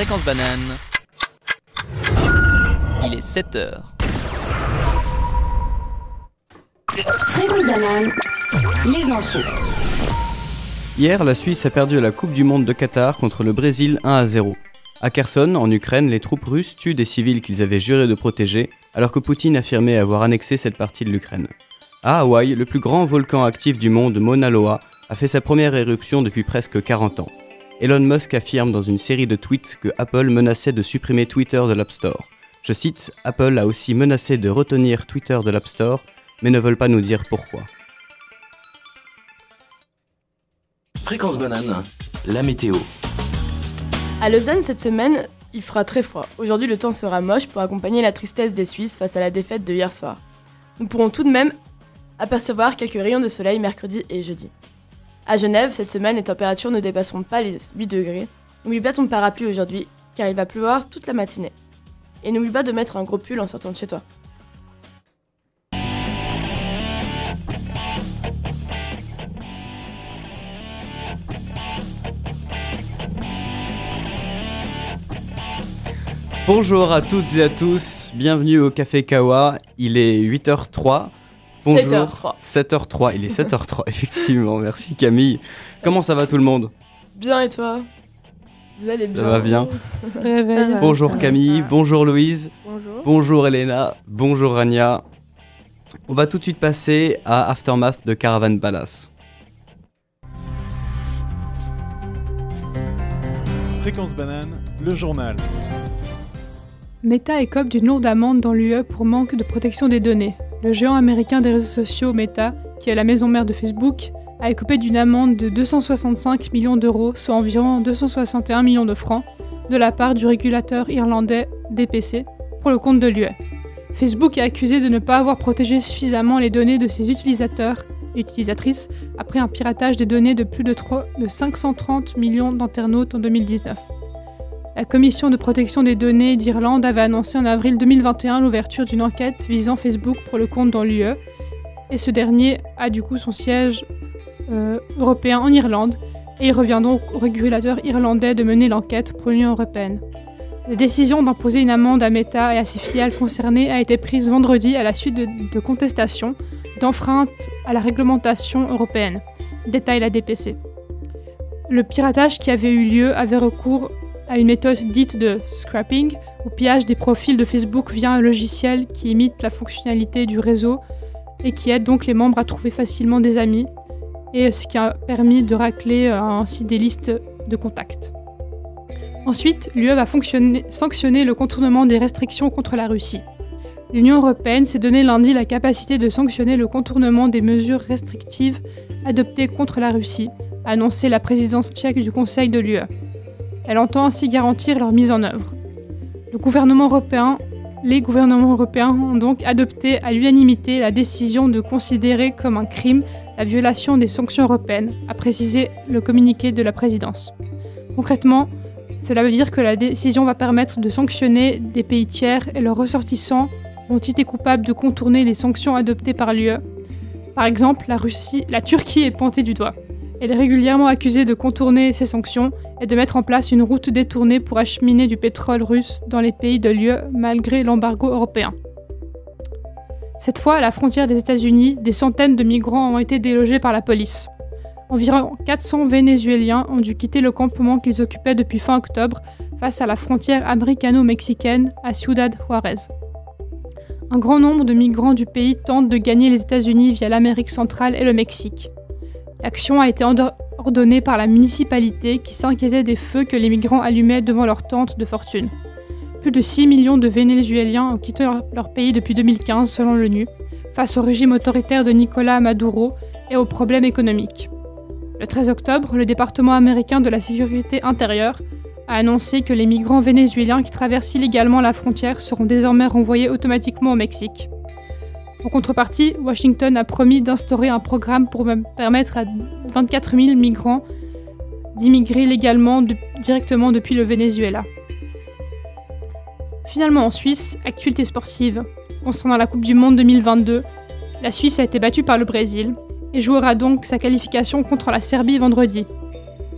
Fréquence banane. Il est 7 heures. Fréquence banane, les infos. Hier, la Suisse a perdu la Coupe du Monde de Qatar contre le Brésil 1 à 0. À Kherson, en Ukraine, les troupes russes tuent des civils qu'ils avaient juré de protéger, alors que Poutine affirmait avoir annexé cette partie de l'Ukraine. À Hawaï, le plus grand volcan actif du monde, Mauna Loa, a fait sa première éruption depuis presque 40 ans. Elon Musk affirme dans une série de tweets que Apple menaçait de supprimer Twitter de l'App Store. Je cite, Apple a aussi menacé de retenir Twitter de l'App Store, mais ne veulent pas nous dire pourquoi. Fréquence banane, la météo. À Lausanne cette semaine, il fera très froid. Aujourd'hui, le temps sera moche pour accompagner la tristesse des Suisses face à la défaite de hier soir. Nous pourrons tout de même apercevoir quelques rayons de soleil mercredi et jeudi. À Genève, cette semaine, les températures ne dépasseront pas les 8 degrés. N'oublie pas ton parapluie aujourd'hui, car il va pleuvoir toute la matinée. Et n'oublie pas de mettre un gros pull en sortant de chez toi. Bonjour à toutes et à tous, bienvenue au Café Kawa, il est 8h03. Bonjour. 7h03. 7h03, il est 7h03, effectivement, merci Camille. Comment ça va tout le monde? Bien et toi? Vous allez bien Ça va bien. Bonjour Camille, bonjour Louise, Bonjour. bonjour Elena, bonjour Rania. On va tout de suite passer à Aftermath de Caravan Palace. Fréquence banane, le journal. Meta écope d'une lourde amende dans l'UE pour manque de protection des données. Le géant américain des réseaux sociaux Meta, qui est la maison mère de Facebook, a écopé d'une amende de 265 millions d'euros, soit environ 261 millions de francs, de la part du régulateur irlandais DPC pour le compte de l'UE. Facebook est accusé de ne pas avoir protégé suffisamment les données de ses utilisateurs et utilisatrices après un piratage des données de plus de, 3 de 530 millions d'internautes en 2019. La Commission de protection des données d'Irlande avait annoncé en avril 2021 l'ouverture d'une enquête visant Facebook pour le compte dans l'UE, et ce dernier a du coup son siège euh, européen en Irlande, et il revient donc au régulateur irlandais de mener l'enquête pour l'Union européenne. La décision d'imposer une amende à Meta et à ses filiales concernées a été prise vendredi à la suite de, de contestations d'enfreintes à la réglementation européenne, détaille la DPC. Le piratage qui avait eu lieu avait recours à une méthode dite de scrapping, ou pillage des profils de Facebook via un logiciel qui imite la fonctionnalité du réseau et qui aide donc les membres à trouver facilement des amis, et ce qui a permis de racler euh, ainsi des listes de contacts. Ensuite, l'UE va sanctionner le contournement des restrictions contre la Russie. L'Union européenne s'est donné lundi la capacité de sanctionner le contournement des mesures restrictives adoptées contre la Russie, a annoncé la présidence tchèque du Conseil de l'UE. Elle entend ainsi garantir leur mise en œuvre. Les gouvernements européens ont donc adopté à l'unanimité la décision de considérer comme un crime la violation des sanctions européennes, a précisé le communiqué de la présidence. Concrètement, cela veut dire que la décision va permettre de sanctionner des pays tiers et leurs ressortissants ont été coupables de contourner les sanctions adoptées par l'UE. Par exemple, la la Turquie est pointée du doigt. Elle est régulièrement accusée de contourner ces sanctions et de mettre en place une route détournée pour acheminer du pétrole russe dans les pays de l'UE malgré l'embargo européen. Cette fois, à la frontière des États-Unis, des centaines de migrants ont été délogés par la police. Environ 400 Vénézuéliens ont dû quitter le campement qu'ils occupaient depuis fin octobre face à la frontière américano-mexicaine à Ciudad Juárez. Un grand nombre de migrants du pays tentent de gagner les États-Unis via l'Amérique centrale et le Mexique. L'action a été ordonnée par la municipalité qui s'inquiétait des feux que les migrants allumaient devant leur tente de fortune. Plus de 6 millions de Vénézuéliens ont quitté leur pays depuis 2015 selon l'ONU, face au régime autoritaire de Nicolas Maduro et aux problèmes économiques. Le 13 octobre, le département américain de la sécurité intérieure a annoncé que les migrants vénézuéliens qui traversent illégalement la frontière seront désormais renvoyés automatiquement au Mexique. En contrepartie, Washington a promis d'instaurer un programme pour permettre à 24 000 migrants d'immigrer légalement directement depuis le Venezuela. Finalement en Suisse, actualité sportive. Concernant la Coupe du Monde 2022, la Suisse a été battue par le Brésil et jouera donc sa qualification contre la Serbie vendredi.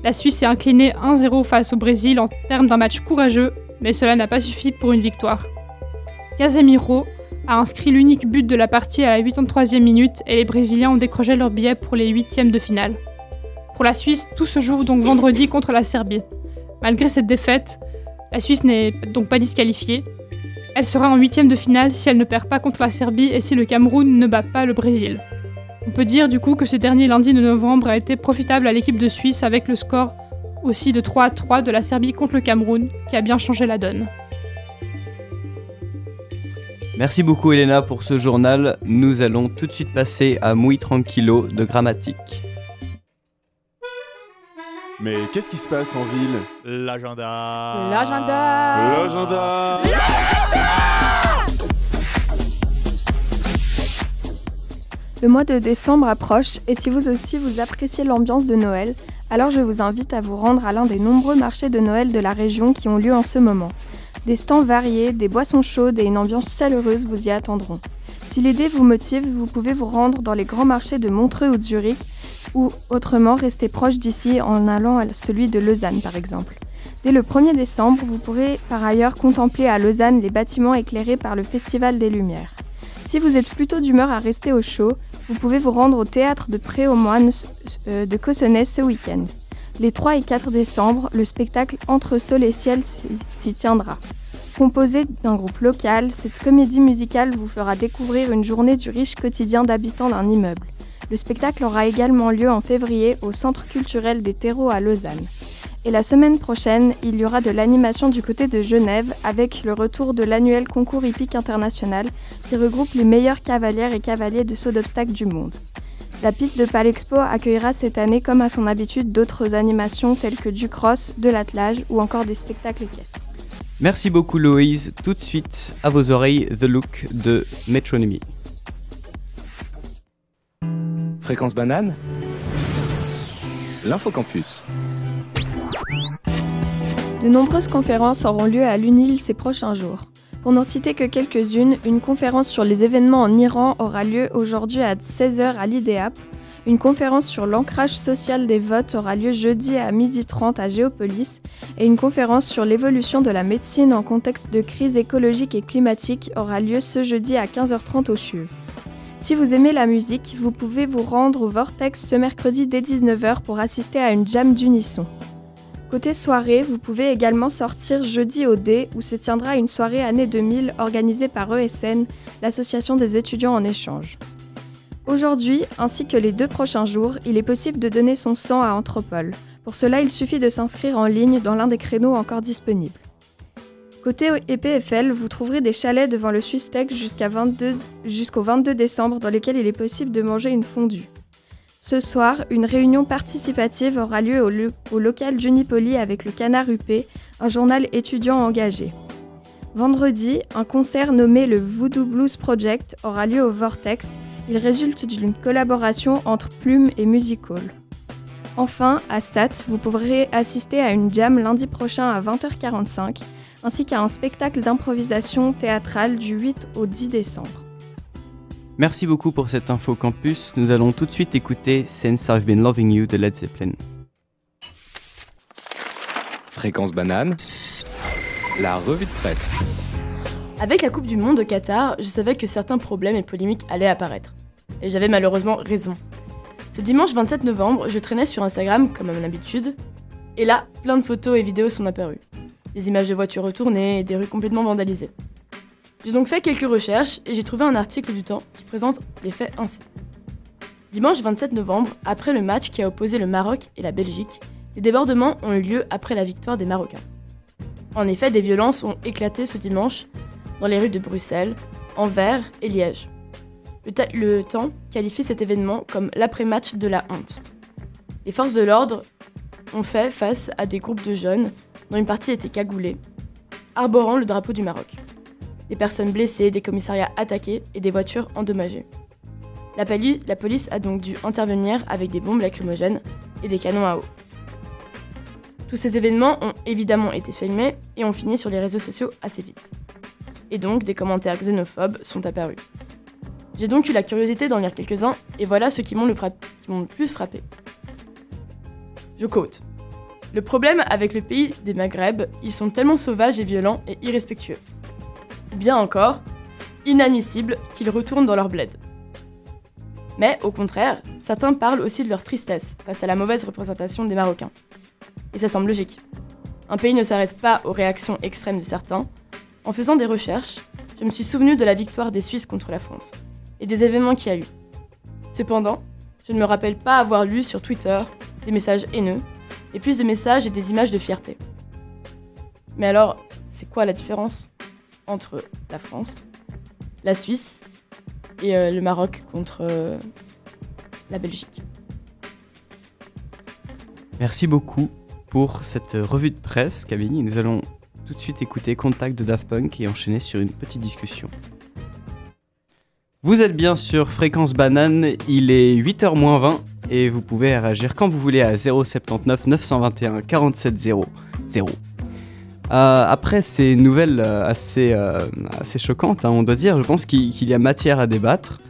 La Suisse s'est inclinée 1-0 face au Brésil en termes d'un match courageux, mais cela n'a pas suffi pour une victoire. Casemiro a inscrit l'unique but de la partie à la 83e minute et les Brésiliens ont décroché leur billet pour les huitièmes de finale. Pour la Suisse, tout se joue donc vendredi contre la Serbie. Malgré cette défaite, la Suisse n'est donc pas disqualifiée. Elle sera en huitième de finale si elle ne perd pas contre la Serbie et si le Cameroun ne bat pas le Brésil. On peut dire du coup que ce dernier lundi de novembre a été profitable à l'équipe de Suisse avec le score aussi de 3 à 3 de la Serbie contre le Cameroun qui a bien changé la donne. Merci beaucoup Elena pour ce journal. Nous allons tout de suite passer à Mouille Tranquillo de Grammatique. Mais qu'est-ce qui se passe en ville? L'agenda. L'agenda L'agenda Le mois de décembre approche et si vous aussi vous appréciez l'ambiance de Noël, alors je vous invite à vous rendre à l'un des nombreux marchés de Noël de la région qui ont lieu en ce moment. Des stands variés, des boissons chaudes et une ambiance chaleureuse vous y attendront. Si l'idée vous motive, vous pouvez vous rendre dans les grands marchés de Montreux ou de Zurich ou autrement rester proche d'ici en allant à celui de Lausanne par exemple. Dès le 1er décembre, vous pourrez par ailleurs contempler à Lausanne les bâtiments éclairés par le Festival des Lumières. Si vous êtes plutôt d'humeur à rester au chaud, vous pouvez vous rendre au théâtre de Pré aux Moines euh, de Cossonay ce week-end. Les 3 et 4 décembre, le spectacle Entre Sol et Ciel s'y tiendra. Composé d'un groupe local, cette comédie musicale vous fera découvrir une journée du riche quotidien d'habitants d'un immeuble. Le spectacle aura également lieu en février au Centre culturel des terreaux à Lausanne. Et la semaine prochaine, il y aura de l'animation du côté de Genève avec le retour de l'annuel concours hippique international qui regroupe les meilleurs cavalières et cavaliers de saut d'obstacles du monde. La piste de Palexpo accueillera cette année, comme à son habitude, d'autres animations telles que du cross, de l'attelage ou encore des spectacles équestres. Merci beaucoup Loïse. Tout de suite, à vos oreilles, The Look de Metronomy. Fréquence banane L'infocampus. De nombreuses conférences auront lieu à l'UNIL ces prochains jours. Pour n'en citer que quelques-unes, une conférence sur les événements en Iran aura lieu aujourd'hui à 16h à l'IDEAP. Une conférence sur l'ancrage social des votes aura lieu jeudi à 12h30 à Géopolis. Et une conférence sur l'évolution de la médecine en contexte de crise écologique et climatique aura lieu ce jeudi à 15h30 au CHUV. Si vous aimez la musique, vous pouvez vous rendre au Vortex ce mercredi dès 19h pour assister à une jam d'unisson. Côté soirée, vous pouvez également sortir jeudi au D où se tiendra une soirée année 2000 organisée par ESN, l'association des étudiants en échange. Aujourd'hui, ainsi que les deux prochains jours, il est possible de donner son sang à Anthropole. Pour cela, il suffit de s'inscrire en ligne dans l'un des créneaux encore disponibles. Côté EPFL, vous trouverez des chalets devant le 22 jusqu'au 22 décembre dans lesquels il est possible de manger une fondue. Ce soir, une réunion participative aura lieu au, local Junipoli avec le Canard UP, un journal étudiant engagé. Vendredi, un concert nommé le Voodoo Blues Project aura lieu au Vortex. Il résulte d'une collaboration entre Plume et Music Hall. Enfin, à SAT, vous pourrez assister à une jam lundi prochain à 20h45, ainsi qu'à un spectacle d'improvisation théâtrale du 8 au 10 décembre. Merci beaucoup pour cette info campus. Nous allons tout de suite écouter Since I've Been Loving You de Led Zeppelin. Fréquence banane. La revue de presse. Avec la Coupe du Monde au Qatar, je savais que certains problèmes et polémiques allaient apparaître. Et j'avais malheureusement raison. Ce dimanche 27 novembre, je traînais sur Instagram, comme à mon habitude, et là, plein de photos et vidéos sont apparues. Des images de voitures retournées et des rues complètement vandalisées. J'ai donc fait quelques recherches et j'ai trouvé un article du Temps qui présente les faits ainsi. Dimanche 27 novembre, après le match qui a opposé le Maroc et la Belgique, des débordements ont eu lieu après la victoire des Marocains. En effet, des violences ont éclaté ce dimanche dans les rues de Bruxelles, Anvers et Liège. Le, Temps qualifie cet événement comme l'après-match de la honte. Les forces de l'ordre ont fait face à des groupes de jeunes dont une partie était cagoulée, arborant le drapeau du Maroc. Des personnes blessées, des commissariats attaqués et des voitures endommagées. La, police a donc dû intervenir avec des bombes lacrymogènes et des canons à eau. Tous ces événements ont évidemment été filmés et ont fini sur les réseaux sociaux assez vite. Et donc des commentaires xénophobes sont apparus. J'ai donc eu la curiosité d'en lire quelques-uns et voilà ceux qui m'ont le, le, plus frappé. Je quote. Le problème avec le pays des Maghreb, ils sont tellement sauvages et violents et irrespectueux. Bien encore, inadmissible qu'ils retournent dans leur bled. Mais au contraire, certains parlent aussi de leur tristesse face à la mauvaise représentation des Marocains. Et ça semble logique. Un pays ne s'arrête pas aux réactions extrêmes de certains. En faisant des recherches, je me suis souvenu de la victoire des Suisses contre la France et des événements qu'il y a eu. Cependant, je ne me rappelle pas avoir lu sur Twitter des messages haineux et plus de messages et des images de fierté. Mais alors, c'est quoi la différence? Entre la France, la Suisse et euh, le Maroc contre euh, la Belgique Merci beaucoup pour cette revue de presse, Camille. Nous allons tout de suite écouter Contact de Daft Punk et enchaîner sur une petite discussion. Vous êtes bien sur Fréquence Banane, il est 8h20 et vous pouvez réagir quand vous voulez à 079 921 47 00. Euh, après ces nouvelles euh, assez, euh, assez choquantes, hein, on doit dire, je pense qu'il y a matière à débattre.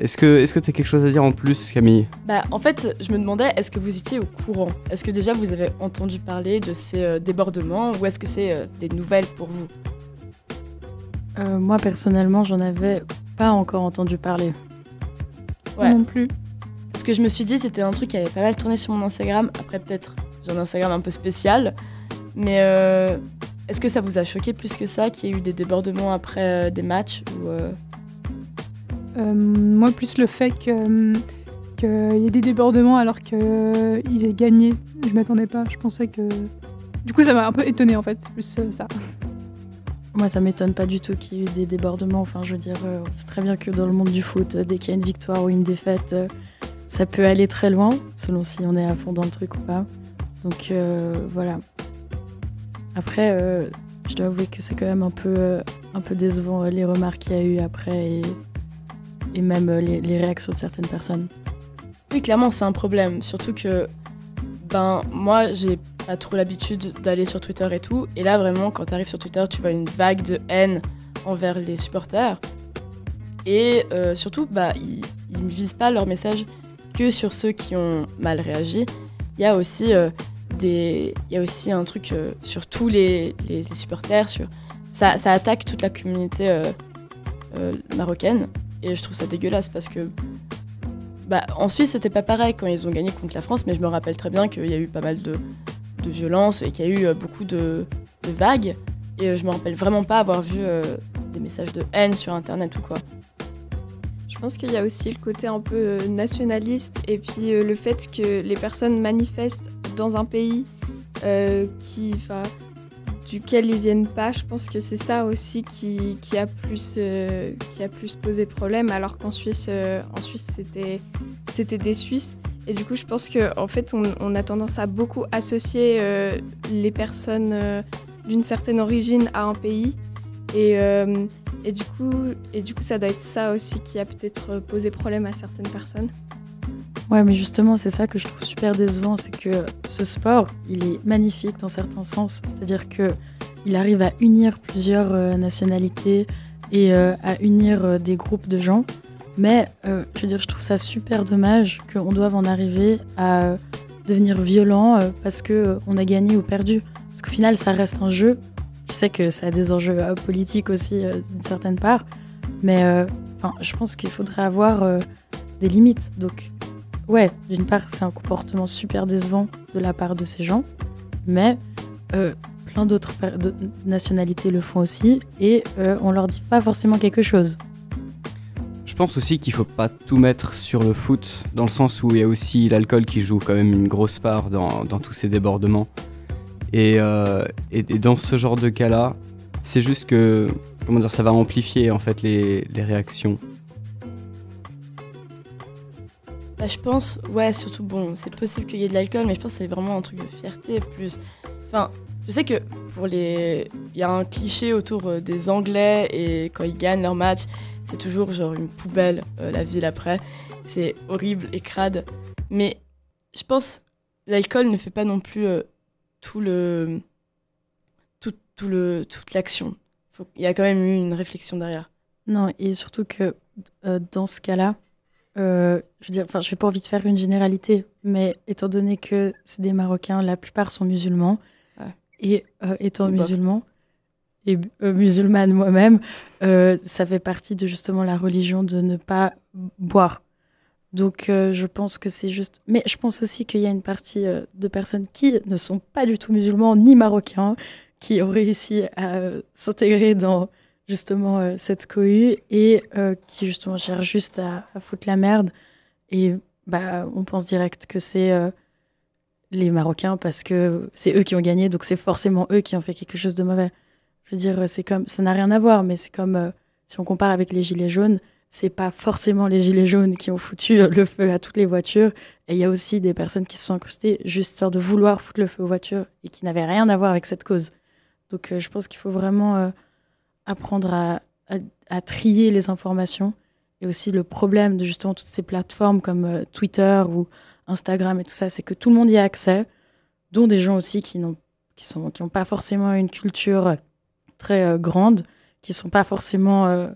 Est-ce que est-ce que tu as quelque chose à dire en plus, Camille? Bah, en fait, je me demandais, est-ce que vous étiez au courant? Est-ce que déjà vous avez entendu parler de ces euh, débordements ou est-ce que c'est euh, des nouvelles pour vous? Euh, moi, personnellement, j'en avais pas encore entendu parler. Ouais. Non plus. Parce que je me suis dit, c'était un truc qui avait pas mal tourné sur mon Instagram. Après, peut-être, j'ai un Instagram un peu spécial. Mais euh, est-ce que ça vous a choqué plus que ça qu'il y ait eu des débordements après euh, des matchs ou, euh, Euh, moi, plus le fait que qu'il y ait des débordements alors qu'ils aient gagné. Je m'attendais pas. Je pensais que. Du coup, ça m'a un peu étonné en fait. Plus euh, ça. Moi, ça m'étonne pas du tout qu'il y ait eu des débordements. Enfin, je veux dire, euh, on sait très bien que dans le monde du foot, dès qu'il y a une victoire ou une défaite, euh, ça peut aller très loin, selon si on est à fond dans le truc ou pas. Donc euh, voilà. Après, euh, je dois avouer que c'est quand même un peu, euh, un peu décevant euh, les remarques qu'il y a eu après et, même les, réactions de certaines personnes. Oui, clairement, c'est un problème. Surtout que, ben, moi, j'ai pas trop l'habitude d'aller sur Twitter et tout. Et là, vraiment, quand t'arrives sur Twitter, tu vois une vague de haine envers les supporters. Et surtout, bah, ils, ils ne visent pas leur message que sur ceux qui ont mal réagi. Il y a aussi il y a aussi un truc euh, sur tous les, supporters. Ça, attaque toute la communauté euh, euh, marocaine. Et je trouve ça dégueulasse parce que bah, en Suisse, c'était pas pareil quand ils ont gagné contre la France, mais je me rappelle très bien qu'il y a eu pas mal de, de violence et qu'il y a eu beaucoup de, de vagues. Et je me rappelle vraiment pas avoir vu des messages de haine sur internet ou quoi. Je pense qu'il y a aussi le côté un peu euh, nationaliste et puis euh, le fait que les personnes manifestent dans un pays euh, qui, duquel ils viennent pas. Je pense que c'est ça aussi qui, a plus qui a plus posé problème. Alors qu'en Suisse, en Suisse c'était des Suisses. Et du coup, je pense que en fait, on, on a tendance à beaucoup associer les personnes d'une certaine origine à un pays. Et, euh, et, du coup, et du coup, ça doit être ça aussi qui a peut-être posé problème à certaines personnes. Ouais, mais justement, c'est ça que je trouve super décevant, c'est que ce sport, il est magnifique dans certains sens. C'est-à-dire que il arrive à unir plusieurs euh, nationalités et euh, à unir des groupes de gens. Mais je veux dire, je trouve ça super dommage qu'on doive en arriver à devenir violent parce que on a gagné ou perdu. Parce qu'au final, ça reste un jeu. Je sais que ça a des enjeux euh, politiques aussi euh, d'une certaine part, mais euh, je pense qu'il faudrait avoir des limites. Donc Ouais, d'une part, c'est un comportement super décevant de la part de ces gens, mais plein d'autres nationalités le font aussi, et on leur dit pas forcément quelque chose. Je pense aussi qu'il faut pas tout mettre sur le foot, dans le sens où il y a aussi l'alcool qui joue quand même une grosse part dans tous ces débordements. Et, euh, et- et dans ce genre de cas-là, c'est juste que, comment dire, ça va amplifier en fait les, les réactions. Bah, je pense, ouais, surtout, bon, c'est possible qu'il y ait de l'alcool, mais je pense que c'est vraiment un truc de fierté plus. Enfin, je sais que pour les. Il y a un cliché autour euh, des Anglais et quand ils gagnent leur match, c'est toujours genre une poubelle, euh, la ville après. C'est horrible et crade. Mais je pense l'alcool ne fait pas non plus tout le. Tout, tout le, toute l'action. Il y a quand même eu une réflexion derrière. Non, et surtout que euh, dans ce cas-là, euh, je veux dire, enfin, je n'ai pas envie de faire une généralité, mais étant donné que c'est des Marocains, la plupart sont musulmans, Ouais. et euh, étant Et musulman et musulmane moi-même, ça fait partie de justement la religion de ne pas boire. Donc, euh, je pense que c'est juste. Mais je pense aussi qu'il y a une partie euh, de personnes qui ne sont pas du tout musulmans ni marocains, qui ont réussi à euh, s'intégrer dans justement cette cohue et qui justement cherchent juste à, à foutre la merde. Et bah, on pense direct que c'est les Marocains parce que c'est eux qui ont gagné, donc c'est forcément eux qui ont fait quelque chose de mauvais. Je veux dire, c'est comme, ça n'a rien à voir, mais c'est comme si on compare avec les gilets jaunes, c'est pas forcément les gilets jaunes qui ont foutu euh, le feu à toutes les voitures. Et il y a aussi des personnes qui se sont incrustées juste histoire de vouloir foutre le feu aux voitures et qui n'avaient rien à voir avec cette cause. Donc euh, je pense qu'il faut vraiment euh, apprendre à, trier les informations. Et aussi le problème de justement toutes ces plateformes comme Twitter ou Instagram et tout ça, c'est que tout le monde y a accès, dont des gens aussi qui n'ont qui sont qui pas forcément une culture très grande, qui sont pas forcément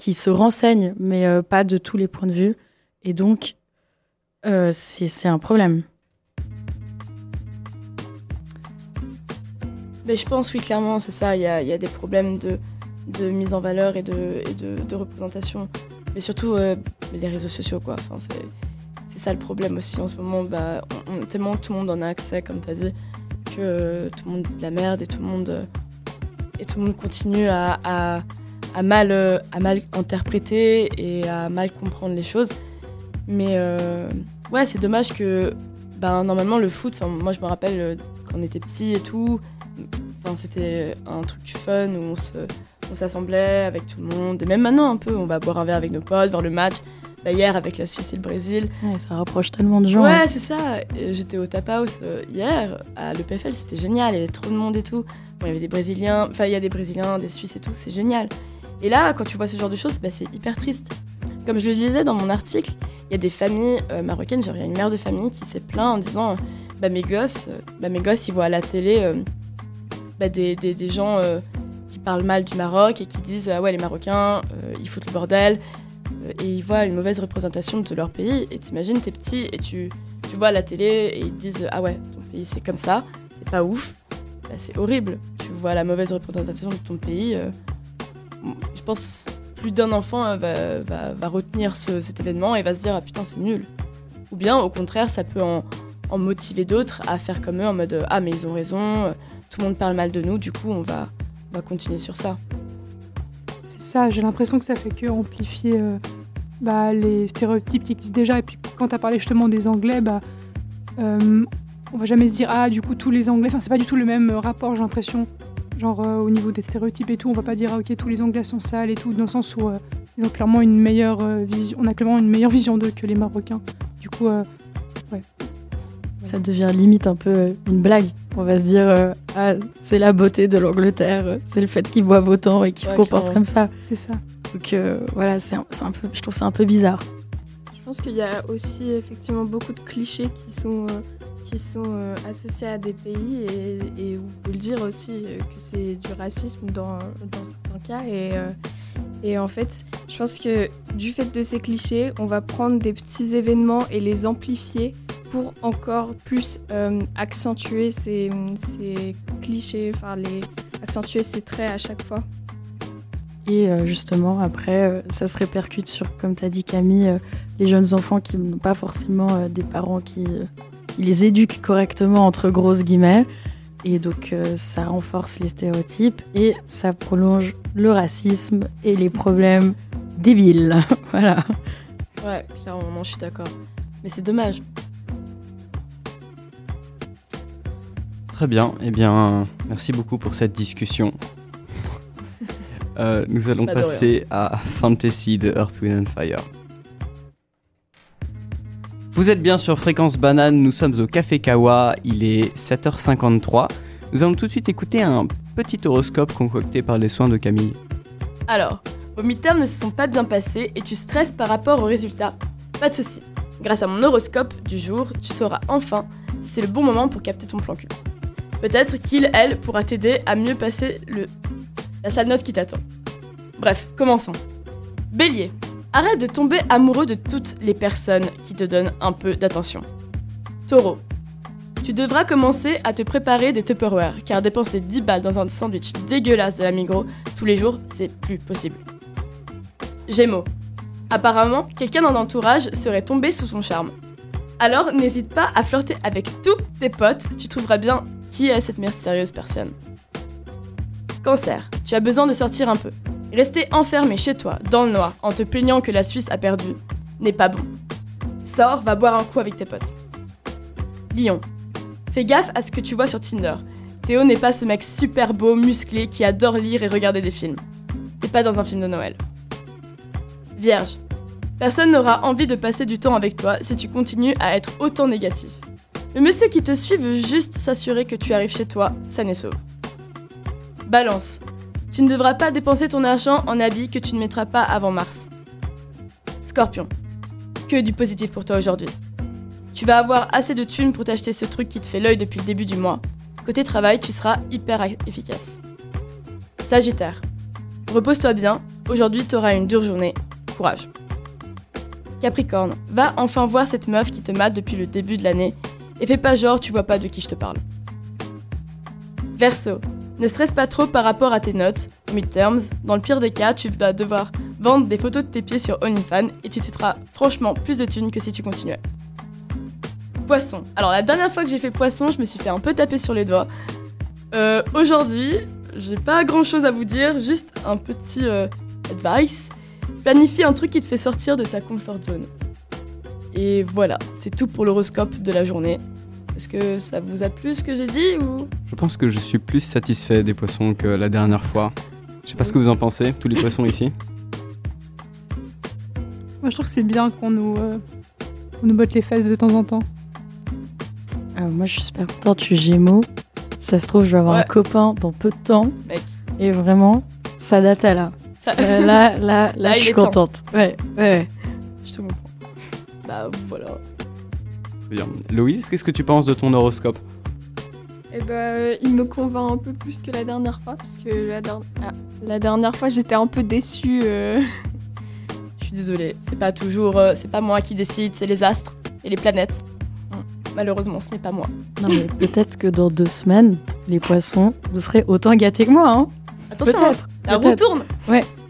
qui se renseignent, mais euh, pas de tous les points de vue. Et donc, euh, c'est un problème. Mais je pense, oui, clairement, c'est ça. Il y y a des problèmes de, de mise en valeur et de, et de, représentation. Mais surtout, euh, les réseaux sociaux, quoi. Enfin, c'est, ça le problème aussi en ce moment. Bah, on, on- tellement tout le monde en a accès, comme tu as dit, que euh, tout le monde dit de la merde et tout le monde, euh, et tout le monde continue à, à mal, euh, à mal interpréter et à mal comprendre les choses. Mais euh, ouais, c'est dommage que ben, normalement le foot, moi je me rappelle euh, quand on était petit et tout, c'était un truc fun où on se, on s'assemblait avec tout le monde. Et même maintenant, un peu, on va boire un verre avec nos potes, voir le match. Bah, hier, avec la Suisse et le Brésil. Ouais, ça rapproche tellement de gens. Ouais, hein. c'est ça. J'étais au Tap House hier, à l'EPFL, c'était génial. Il y avait trop de monde et tout. Bon, il y avait des Brésiliens, enfin, il y a des Brésiliens, des Suisses et tout, c'est génial. Et là, quand tu vois ce genre de choses, bah, c'est hyper triste. Comme je le disais dans mon article, il y a des familles euh, marocaines, genre il y a une mère de famille qui s'est plaint en disant euh, bah, mes gosses, euh, bah, mes gosses, ils voient à la télé bah, des, des- des gens qui parlent mal du Maroc et qui disent ah ouais les Marocains ils foutent le bordel et ils voient une mauvaise représentation de leur pays et t'imagines t'es petit et tu, tu vois à la télé et ils te disent ah ouais ton pays c'est comme ça c'est pas ouf Bah, c'est horrible tu vois la mauvaise représentation de ton pays je pense plus d'un enfant euh, va, retenir ce- cet événement et va se dire ah putain c'est nul ou bien au contraire ça peut en, motiver d'autres à faire comme eux en mode ah mais ils ont raison tout le monde parle mal de nous du coup on va, on va continuer sur ça C'est ça, j'ai l'impression que ça fait que amplifier euh, bah, les stéréotypes qui existent déjà. Et puis quand tu as parlé justement des Anglais, bah, euh, on va jamais se dire ah du coup tous les Anglais, enfin c'est pas du tout le même rapport j'ai l'impression. Genre euh, au niveau des stéréotypes et tout, on va pas dire ah, ok tous les Anglais sont sales et tout, dans le sens où euh, ils ont clairement une meilleure euh, vision, on a clairement une meilleure vision d'eux que les Marocains. Du coup, euh, ouais. Ça devient limite un peu une blague. On va se dire, euh, ah, c'est la beauté de l'Angleterre, c'est le fait qu'ils boivent autant et qu'ils se comportent clairement. comme ça. C'est ça. Donc euh, voilà, c'est un, c'est un peu, je trouve ça un peu bizarre. Je pense qu'il y a aussi effectivement beaucoup de clichés qui sont, euh, qui sont euh, associés à des pays et, et on peut le dire aussi euh, que c'est du racisme dans, dans certains cas. Et, euh, et en fait, je pense que du fait de ces clichés, on va prendre des petits événements et les amplifier pour encore plus accentuer ces, ces clichés, enfin les accentuer ces traits à chaque fois. Et justement, après, ça se répercute sur, comme tu as dit Camille, les jeunes enfants qui n'ont pas forcément des parents qui, qui les éduquent correctement, entre grosses guillemets. Et donc, euh, ça renforce les stéréotypes et ça prolonge le racisme et les problèmes débiles. voilà. ouais clairement non, je suis d'accord mais c'est dommage Très bien, eh bien, merci beaucoup pour cette discussion. Euh, nous allons passer à Fantasy de Earth, Wind and Fire. Vous êtes bien sur Fréquence Banane, nous sommes au Café Kawa, il est 7h53. Nous allons tout de suite écouter un petit horoscope concocté par les soins de Camille. Alors, vos midterms ne se sont pas bien passés et tu stresses par rapport aux résultats Pas de souci. Grâce à mon horoscope du jour, tu sauras enfin si c'est le bon moment pour capter ton plan cul. Peut-être qu'il, elle, pourra t'aider à mieux passer le... la sale note qui t'attend. Bref, commençons. Bélier. Arrête de tomber amoureux de toutes les personnes qui te donnent un peu d'attention. Taureau. Tu devras commencer à te préparer des Tupperware, car dépenser 10 balles dans un sandwich dégueulasse de la Migros tous les jours, c'est plus possible. Gémeaux. Apparemment, quelqu'un dans l'entourage serait tombé sous son charme. Alors n'hésite pas à flirter avec tous tes potes, tu trouveras bien qui est cette mystérieuse personne. Cancer, tu as besoin de sortir un peu. Rester enfermé chez toi, dans le noir, en te plaignant que la Suisse a perdu, n'est pas bon. Sors, va boire un coup avec tes potes. Lion, fais gaffe à ce que tu vois sur Tinder. Théo n'est pas ce mec super beau, musclé, qui adore lire et regarder des films. T'es pas dans un film de Noël. Vierge, personne n'aura envie de passer du temps avec toi si tu continues à être autant négatif. Le monsieur qui te suit veut juste s'assurer que tu arrives chez toi sain et sauve. Balance. Tu ne devras pas dépenser ton argent en habits que tu ne mettras pas avant mars. Scorpion. Que du positif pour toi aujourd'hui. Tu vas avoir assez de thunes pour t'acheter ce truc qui te fait l'œil depuis le début du mois. Côté travail, tu seras hyper efficace. Sagittaire. Repose-toi bien, aujourd'hui tu auras une dure journée. Courage. Capricorne, va enfin voir cette meuf qui te mate depuis le début de l'année et fais pas genre tu vois pas de qui je te parle. Verseau, ne stresse pas trop par rapport à tes notes, midterms. Dans le pire des cas, tu vas devoir vendre des photos de tes pieds sur OnlyFans et tu te feras franchement plus de thunes que si tu continuais. Poisson. Alors la dernière fois que j'ai fait poisson, je me suis fait un peu taper sur les doigts. Euh, Aujourd'hui, j'ai pas grand chose à vous dire, juste un petit euh, advice. Planifie un truc qui te fait sortir de ta comfort zone. Et voilà, c'est tout pour l'horoscope de la journée. Est-ce que ça vous a plu ce que j'ai dit ou? Je pense que je suis plus satisfait des poissons que la dernière fois. Je sais pas ce que vous en pensez, tous les poissons ici. Moi, je trouve que c'est bien qu'on nous, euh, nous botte les fesses de temps en temps. Euh, moi, je suis super contente, je suis Gémeaux. Ça se trouve, je vais avoir Ouais. un copain dans peu de temps. Mec. Et vraiment, ça date à là. Ça- Euh, là, là, là, Là, je suis contente. Ouais, ouais, ouais. Je te comprends. Bah voilà. Bien. Louise, qu'est-ce que tu penses de ton horoscope Eh ben, il me convainc un peu plus que la dernière fois, parce que la, der- ah, la dernière fois, j'étais un peu déçue. euh. Je suis désolée, c'est pas toujours, euh, c'est pas moi qui décide, c'est les astres et les planètes. Hum, Malheureusement, ce n'est pas moi. Non, mais peut-être que dans deux semaines, les poissons, vous serez autant gâtés que moi. Hein Attention, hein, la roue tourne.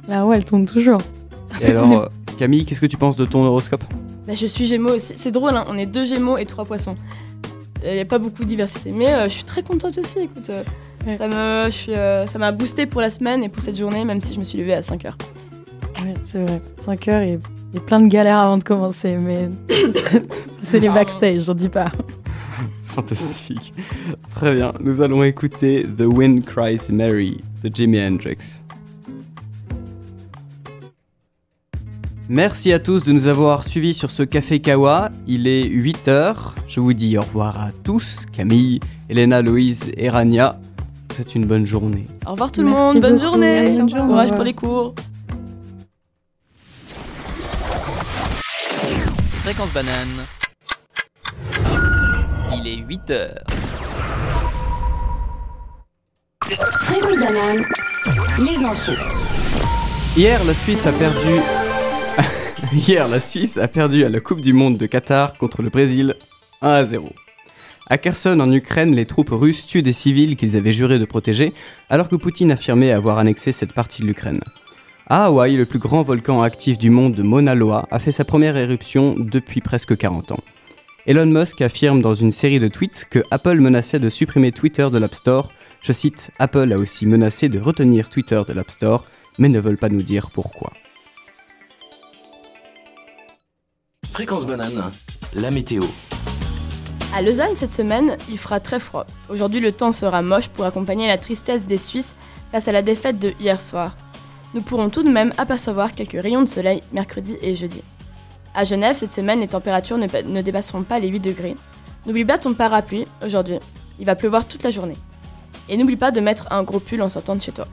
La roue, elle tourne toujours. Et alors, euh, Camille, qu'est-ce que tu penses de ton horoscope? Bah, je suis Gémeaux aussi. C'est drôle, hein, on est deux Gémeaux et trois Poissons. Il n'y a pas beaucoup de diversité, mais euh, je suis très contente aussi. Écoute, euh, Ouais. ça me, je suis, euh, ça m'a boosté pour la semaine et pour cette journée, même si je me suis levée à 5 heures. Ouais, c'est vrai. 5 heures et, et plein de galères avant de commencer, mais c'est- c'est les backstage, j'en dis pas. Fantastique. Très bien, nous allons écouter The Wind Cries Mary de Jimi Hendrix. Merci à tous de nous avoir suivis sur ce Café Kawa. Il est 8h. Je vous dis au revoir à tous. Camille, Elena, Louise et Rania. Vous souhaite une bonne journée. Au revoir tout le Merci monde, bonne beaucoup. journée. Merci, bonne journée. Courage pour les cours. Fréquence banane. Il est 8 heures. Fréquence banane. Les infos. Hier, la Suisse a perdu. Hier, la Suisse a perdu à la Coupe du Monde de Qatar contre le Brésil 1 à 0. À Kherson, en Ukraine, les troupes russes tuent des civils qu'ils avaient juré de protéger, alors que Poutine affirmait avoir annexé cette partie de l'Ukraine. À Hawaï, le plus grand volcan actif du monde, Mauna Loa, a fait sa première éruption depuis presque 40 ans. Elon Musk affirme dans une série de tweets que Apple menaçait de supprimer Twitter de l'App Store. Je cite, Apple a aussi menacé de retenir Twitter de l'App Store, mais ne veulent pas nous dire pourquoi. Fréquence banane, la météo. À Lausanne cette semaine, il fera très froid. Aujourd'hui, le temps sera moche pour accompagner la tristesse des Suisses face à la défaite de hier soir. Nous pourrons tout de même apercevoir quelques rayons de soleil mercredi et jeudi. À Genève, cette semaine, les températures ne, pa- ne dépasseront pas les 8 degrés. N'oublie pas ton parapluie aujourd'hui. Il va pleuvoir toute la journée. Et n'oublie pas de mettre un gros pull en sortant de chez toi.